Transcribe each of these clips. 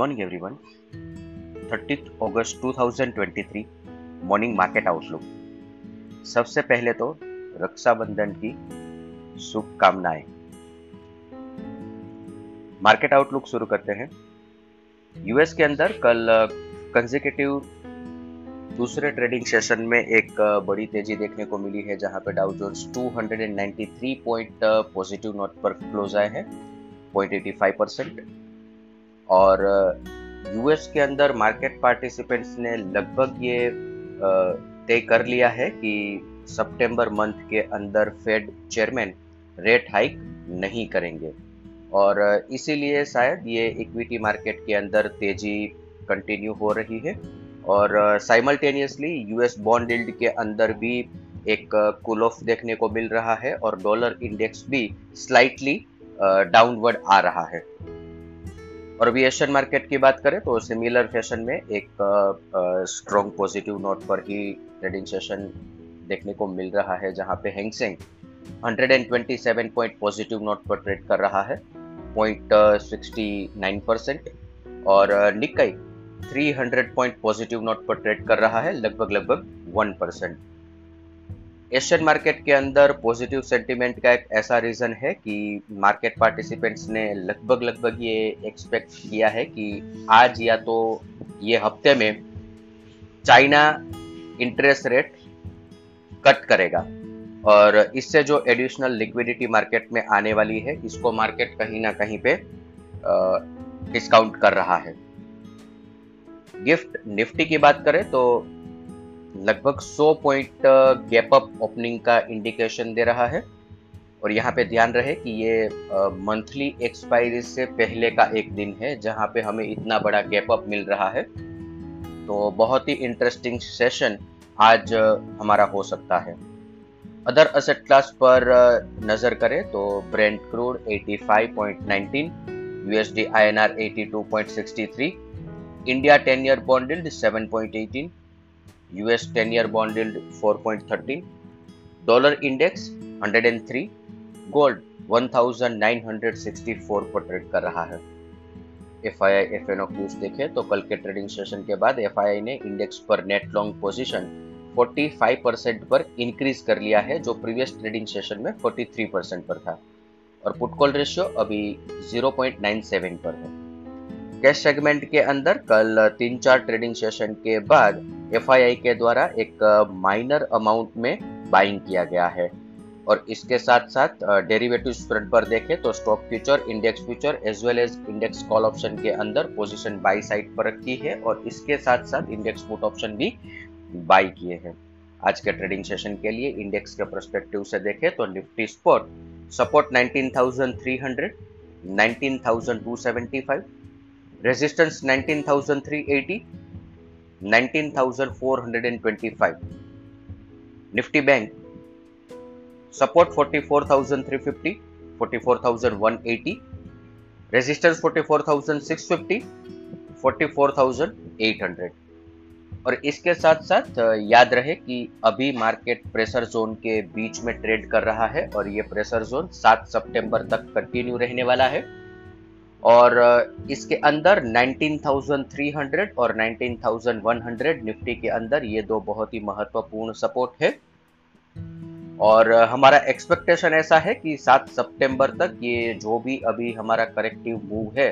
morning, everyone. 30th August 2023 morning market outlook सबसे पहले तो रक्षाबंधन की शुभकामनाएँ। मार्केट आउटलुक शुरू करते हैं। यूएस के अंदर कल कंजिकेटिव दूसरे ट्रेडिंग सेशन में एक बड़ी तेज़ी देखने को मिली है, जहाँ पे Dow Jones 293 point positive note पर क्लोज आए हैं 0.85 परसेंट और यूएस के अंदर मार्केट पार्टिसिपेंट्स ने लगभग ये तय कर लिया है कि सितंबर मंथ के अंदर फेड चेयरमैन रेट हाइक नहीं करेंगे। और इसीलिए शायद ये इक्विटी मार्केट के अंदर तेज़ी कंटिन्यू हो रही है। और साइमल्टेनियसली यूएस बॉन्ड यील्ड के अंदर भी एक कूल ऑफ़ देखने को मिल रहा है और डॉलर इंडेक्स भी स्लाइटली डाउनवर्ड आ रहा है। और अभी एशियन मार्केट की बात करें तो सिमिलर फ़ैशन में एक स्ट्रॉन्ग पॉजिटिव नोट पर ही ट्रेडिंग सेशन देखने को मिल रहा है, जहाँ पे Hang Seng 127 point positive note पर ट्रेड कर रहा है पॉइंट परसेंट और निकाई 300 पॉइंट पॉजिटिव नोट पर ट्रेड कर रहा है लगभग लगभग वन परसेंट एशियन मार्केट के अंदर पॉजिटिव सेंटीमेंट का एक ऐसा रीजन है कि मार्केट पार्टिसिपेंट्स ने लगभग लगभग ये एक्सपेक्ट किया है कि आज या तो ये हफ़्ते में चाइना इंटरेस्ट रेट कट करेगा। और इससे जो एडिशनल लिक्विडिटी मार्केट में आने वाली है, इसको मार्केट कहीं ना कहीं पे डिस्काउंट कर रहा है। गिफ्ट निफ्टी की बात करें तो लगभग 100 पॉइंट गैप अप ओपनिंग का इंडिकेशन दे रहा है। और यहाँ पे ध्यान रहे कि ये मंथली एक्सपायरी से पहले का एक दिन है, जहाँ पे हमें इतना बड़ा गैप अप मिल रहा है। तो बहुत ही इंटरेस्टिंग सेशन आज हमारा हो सकता है। अदर असेट क्लास पर नज़र करें तो Brent crude 85.19 USD INR 82.63 India 10 year bond 7.18 US 10 year bond yield 4.13 dollar index 103 gold 1964 पर ट्रेड कर रहा है। F I I F N cues देखें तो कल के ट्रेडिंग सेशन के बाद एफ़ ने इंडेक्स पर नेट लॉन्ग पोजीशन 45 परसेंट पर इंक्रीज कर लिया है, जो प्रीवियस ट्रेडिंग सेशन में 43 परसेंट पर था। और पुट कॉल रेशियो अभी 0.97 पर है। कैश सेगमेंट के अंदर कल तीन चार ट्रेडिंग सेशन के बाद FII के द्वारा एक माइनर अमाउंट में बाइंग किया गया है। और इसके साथ साथ डेरिवेटिव स्प्रेड पर देखें तो stock future index future as well as index call option के अंदर पोजीशन बाई साइड पर रखी है और इसके साथ साथ इंडेक्स पुट ऑप्शन भी बाई किए हैं। आज के ट्रेडिंग सेशन के लिए इंडेक्स के परस्पेक्टिव से देखें तो Nifty spot support 19,300 19,275 resistance 19380 19425 nifty bank, support 44350 44180 resistance 44650 44800 और इसके साथ साथ याद रहे कि अभी मार्केट प्रेशर जोन के बीच में ट्रेड कर रहा है और ये प्रेशर जोन 7 सितंबर तक कंटिन्यू रहने वाला है। और इसके अंदर 19,300 और 19,100 निफ्टी के अंदर ये दो बहुत ही महत्वपूर्ण सपोर्ट है। और हमारा एक्सपेक्टेशन ऐसा है कि 7 सितंबर तक ये जो भी अभी हमारा करेक्टिव मूव है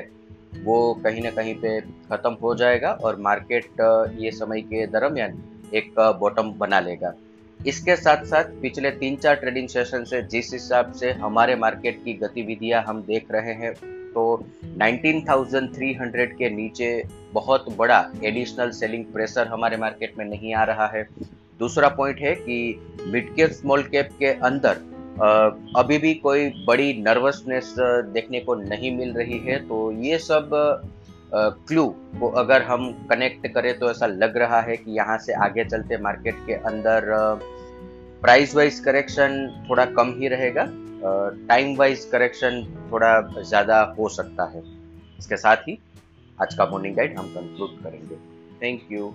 वो कहीं ना कहीं पे खत्म हो जाएगा और मार्केट ये समय के दरमियान एक बॉटम बना लेगा। इसके साथ साथ पिछले तीन चार ट्रेडिंग सेशन से जिस हिसाब से हमारे मार्केट की गतिविधियाँ हम देख रहे हैं तो 19,300 के नीचे बहुत बड़ा एडिशनल सेलिंग प्रेशर हमारे मार्केट में नहीं आ रहा है। दूसरा पॉइंट है कि मिड कैप स्मॉल कैप के अंदर अभी भी कोई बड़ी नर्वसनेस देखने को नहीं मिल रही है। तो ये सब क्लू को अगर हम कनेक्ट करें तो ऐसा लग रहा है कि यहाँ से आगे चलते मार्केट के अंदर प्राइस वाइज करेक्शन थोड़ा कम ही रहेगा। टाइम वाइज करेक्शन थोड़ा ज़्यादा हो सकता है। इसके साथ ही आज का मॉर्निंग गाइड हम कंक्लूड करेंगे। Thank you